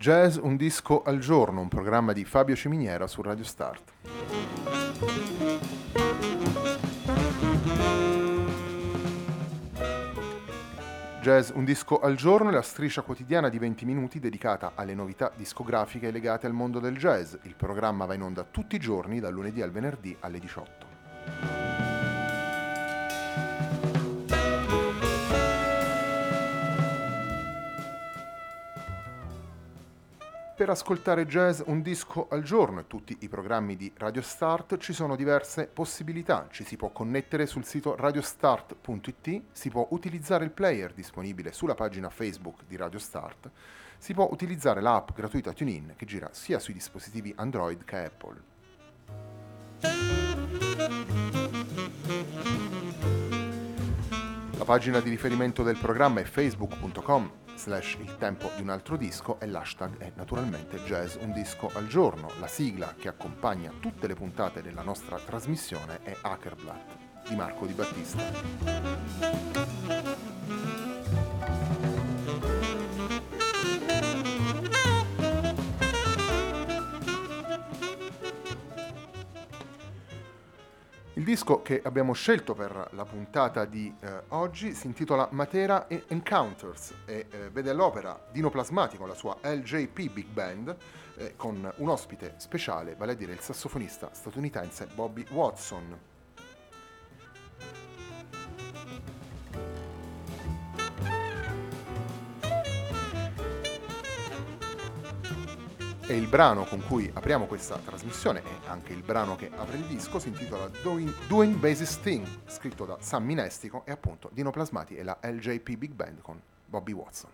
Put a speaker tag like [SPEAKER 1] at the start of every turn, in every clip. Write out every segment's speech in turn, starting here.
[SPEAKER 1] Jazz Un disco al giorno, un programma di Fabio Ciminiera su Radio Start. Jazz Un disco al giorno è la striscia quotidiana di 20 minuti dedicata alle novità discografiche legate al mondo del jazz. Il programma va in onda tutti i giorni, dal lunedì al venerdì alle 18. Per ascoltare jazz un disco al giorno e tutti i programmi di Radio Start ci sono diverse possibilità. Ci si può connettere sul sito radiostart.it, si può utilizzare il player disponibile sulla pagina Facebook di Radio Start, si può utilizzare l'app gratuita TuneIn che gira sia sui dispositivi Android che Apple. La pagina di riferimento del programma è facebook.com slash il tempo di un altro disco e l'hashtag è naturalmente jazz un disco al giorno. La sigla che accompagna tutte le puntate della nostra trasmissione è Hackerblatt di Marco Di Battista. Disco che abbiamo scelto per la puntata di eh, oggi si intitola Matera Encounters e eh, vede all'opera Dino Plasmati con la sua LJP Big Band eh, con un ospite speciale, vale a dire il sassofonista statunitense Bobby Watson. E il brano con cui apriamo questa trasmissione e anche il brano che apre il disco si intitola Doing, Doing Basis Thing, scritto da Sam Minestico e appunto Dino Plasmati e la LJP Big Band con Bobby Watson.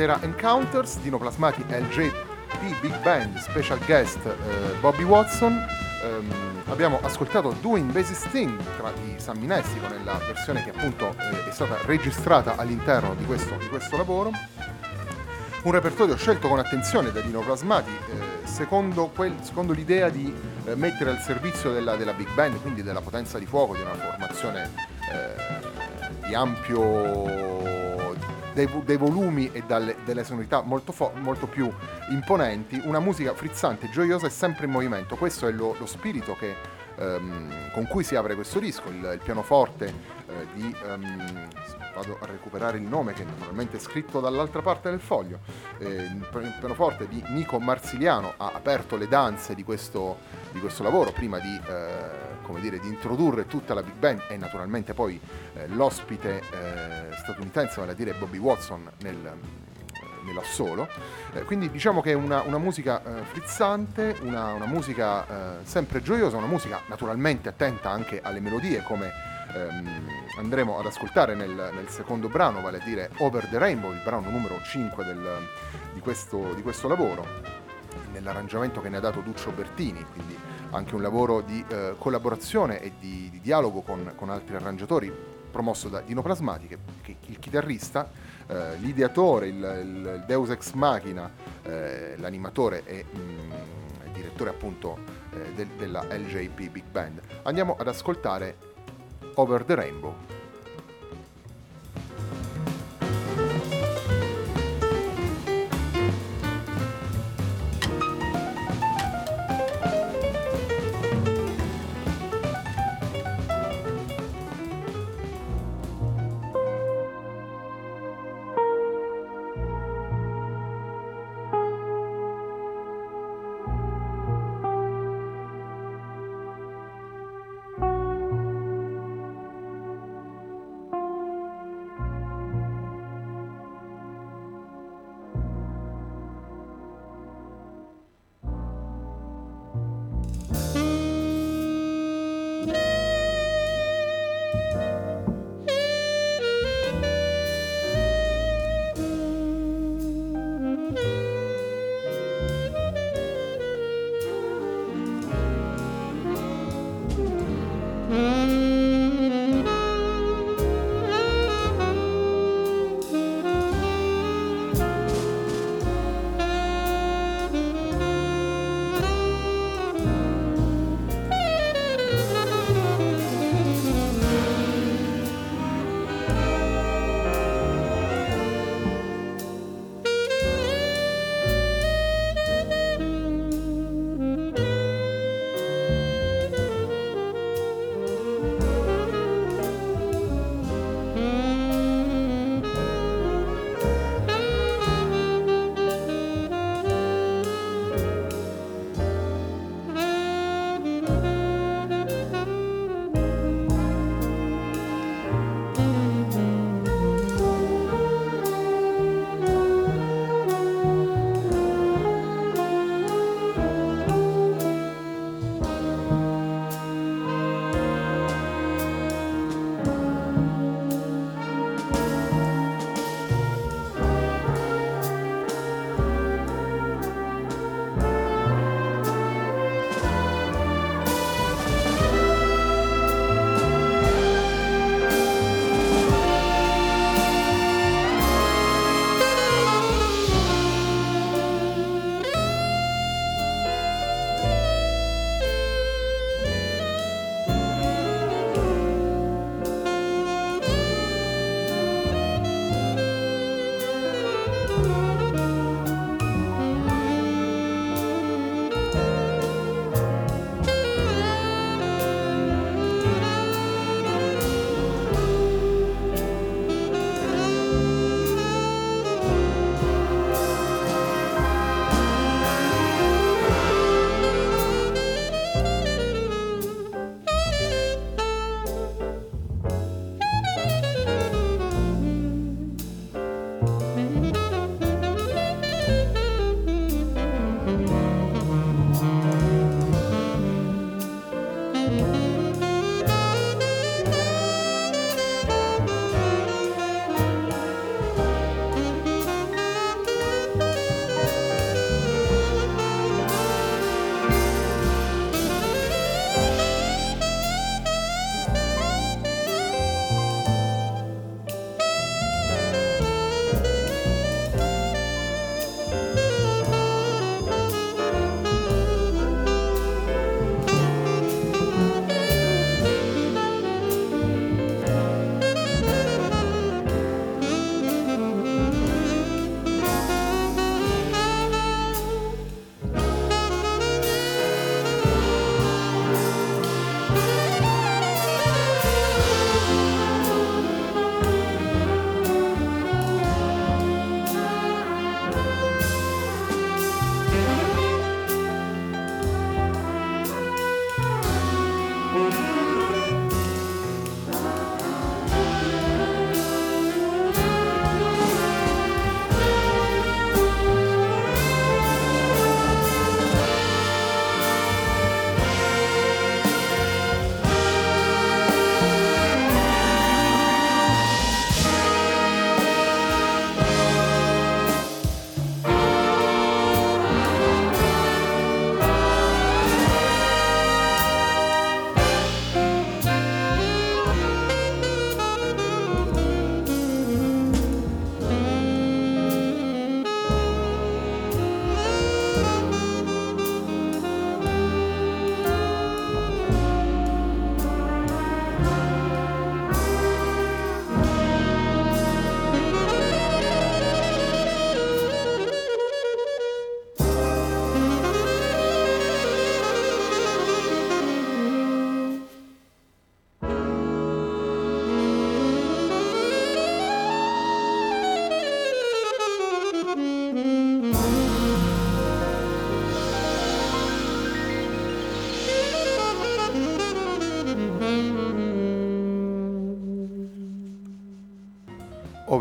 [SPEAKER 1] Matera Encounters, Dino Plasmati LJP Big Band, special guest eh, Bobby Watson. Um, abbiamo ascoltato Doing Basis Sting tra i San Minestico nella versione che appunto eh, è stata registrata all'interno di questo, di questo lavoro un repertorio scelto con attenzione da Dino Plasmati, eh, secondo, quel, secondo, l'idea di eh, mettere al servizio della, della, big band, quindi della potenza di fuoco, di una formazione eh, di ampio dei, dei, volumi e dalle, delle sonorità molto, fo- molto, più imponenti, una musica frizzante, gioiosa e sempre in movimento. Questo è lo, lo spirito che, ehm, con cui si apre questo disco, il, il pianoforte eh, di ehm, vado a recuperare il nome che naturalmente è scritto dall'altra parte del foglio, eh, il pianoforte di Nico Marsiliano ha aperto le danze di questo, di questo lavoro prima di, eh, dire, di, introdurre tutta la big band e naturalmente poi eh, l'ospite eh, statunitense, vale a dire Bobby Watson nel, nell'assolo. Eh, quindi diciamo che è una, una musica eh, frizzante, una, una musica eh, sempre gioiosa, una musica naturalmente attenta anche alle melodie come ehm, andremo ad ascoltare nel, nel, secondo brano, vale a dire Over the Rainbow, il brano numero 5 del, di, questo, di, questo, lavoro, nell'arrangiamento che ne ha dato Duccio Bertini, quindi anche un lavoro di eh, collaborazione e di, di dialogo con, con, altri arrangiatori promosso da Dino Plasmati, che, che il chitarrista, eh, l'ideatore, il, il, Deus Ex Machina, eh, l'animatore e mh, mm, direttore appunto eh, del, della LJP Big Band. Andiamo ad ascoltare Over the Rainbow.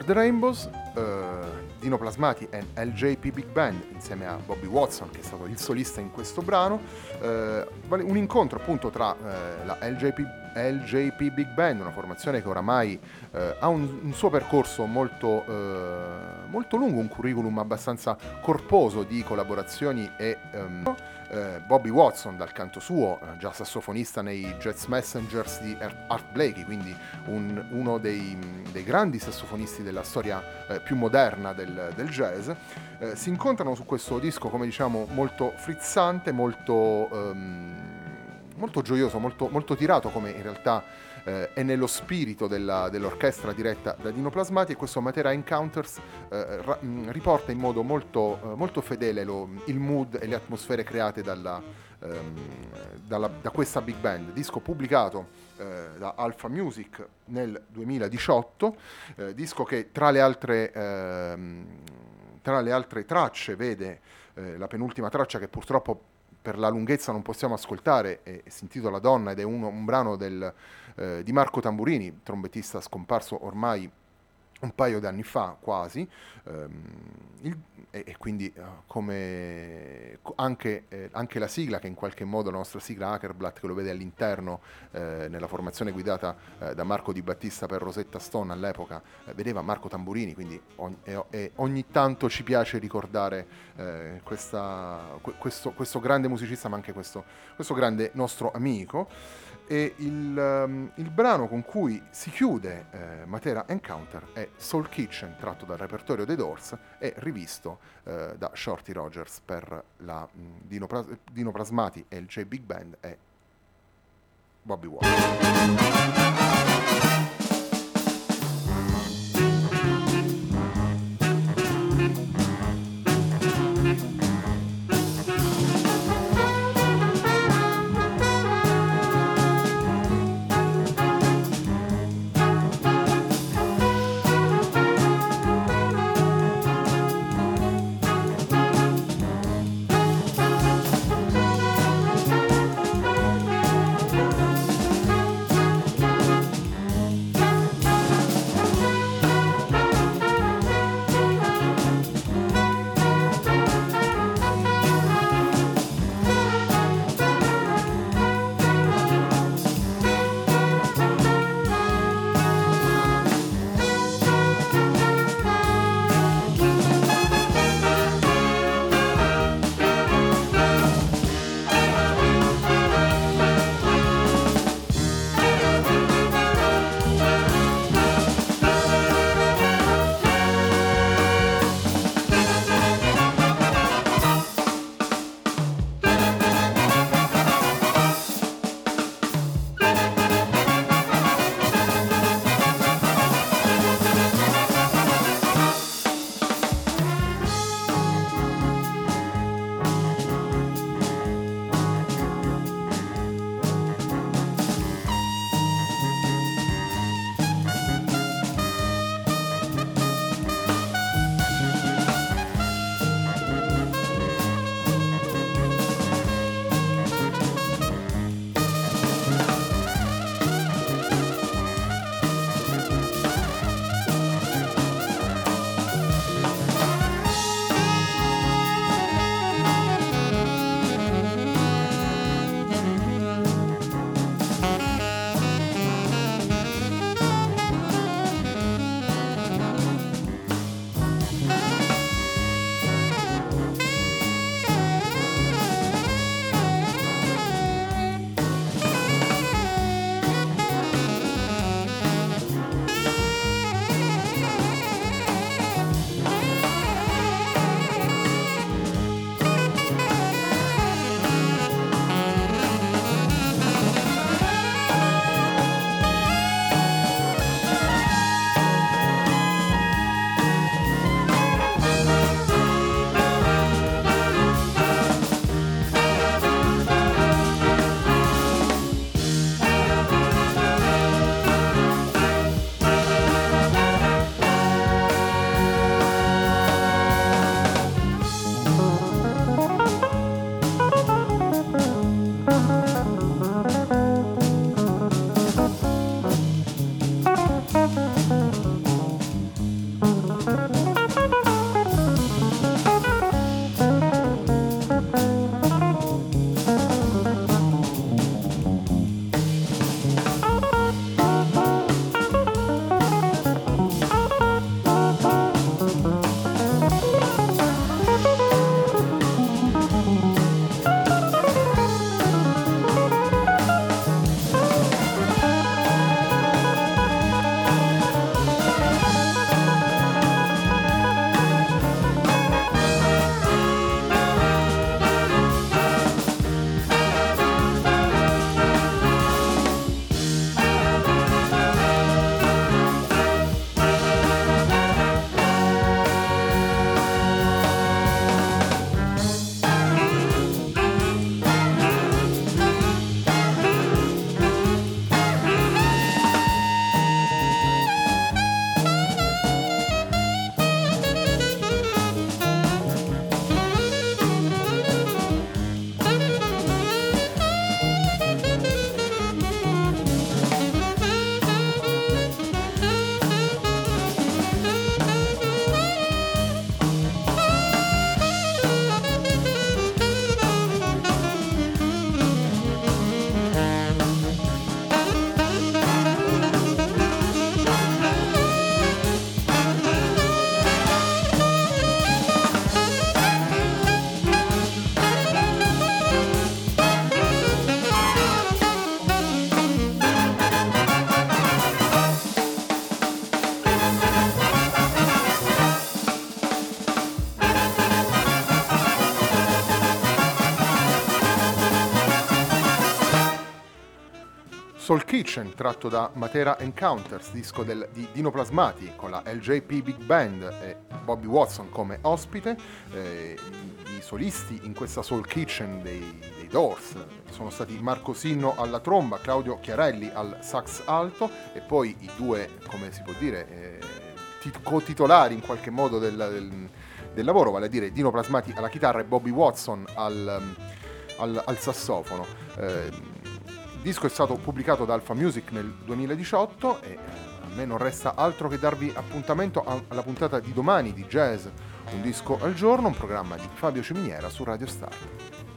[SPEAKER 1] Over the Rainbows, eh, Dino Plasmati e LJP Big Band insieme a Bobby Watson che è stato il solista in questo brano, eh, un incontro appunto tra eh, la LJP, LJP, Big Band, una formazione che oramai eh, ha un, un, suo percorso molto, eh, molto, lungo, un curriculum abbastanza corposo di collaborazioni e... Um, eh, Bobby Watson dal canto suo, eh, già sassofonista nei Jazz Messengers di Art Blakey, quindi un, uno dei, dei, grandi sassofonisti della storia eh, più moderna del, del jazz, eh, si incontrano su questo disco, come diciamo, molto frizzante, molto, um, molto gioioso, molto, molto tirato come in realtà eh, è nello spirito della, dell'orchestra diretta da Dino Plasmati e questo Matera Encounters eh, ra- mm, riporta in modo molto, eh, molto fedele lo, il mood e le atmosfere create dalla, ehm, dalla, da questa big band, disco pubblicato eh, da Alpha Music nel 2018, eh, disco che tra le altre, ehm, tra le altre tracce vede eh, la penultima traccia che purtroppo per la lunghezza non possiamo ascoltare, e, si intitola Donna ed è uno, un brano del, eh, di Marco Tamburini, trombettista scomparso ormai un paio di anni fa quasi, ehm, il, e, e, quindi uh, come anche, eh, anche, la sigla, che in qualche modo la nostra sigla Hackerblatt, che lo vede all'interno eh, nella formazione guidata eh, da Marco Di Battista per Rosetta Stone all'epoca, eh, vedeva Marco Tamburini, quindi ogni, e, ogni tanto ci piace ricordare eh, questa, questo, questo, grande musicista, ma anche questo, questo grande nostro amico. E il, um, il, brano con cui si chiude eh, Matera Encounter è Soul Kitchen, tratto dal repertorio dei Doors e rivisto eh, da Shorty Rogers per la mh, mm, Dino, Pras- Dino, Plasmati e il J Big Band e Bobby Watson. Soul Kitchen tratto da Matera Encounters, disco del, di Dino Plasmati con la LJP Big Band e Bobby Watson come ospite. Eh, I solisti in questa Soul Kitchen dei, dei Doors sono stati Marco Sinno alla tromba, Claudio Chiarelli al sax alto e poi i due, come si può dire, eh, co-titolari in qualche modo del, del, del, lavoro, vale a dire Dino Plasmati alla chitarra e Bobby Watson al, al, al sassofono. Eh, il disco è stato pubblicato da Alpha Music nel 2018 e a me non resta altro che darvi appuntamento alla puntata di domani di Jazz, un disco al giorno, un programma di Fabio Ciminiera su Radio Star.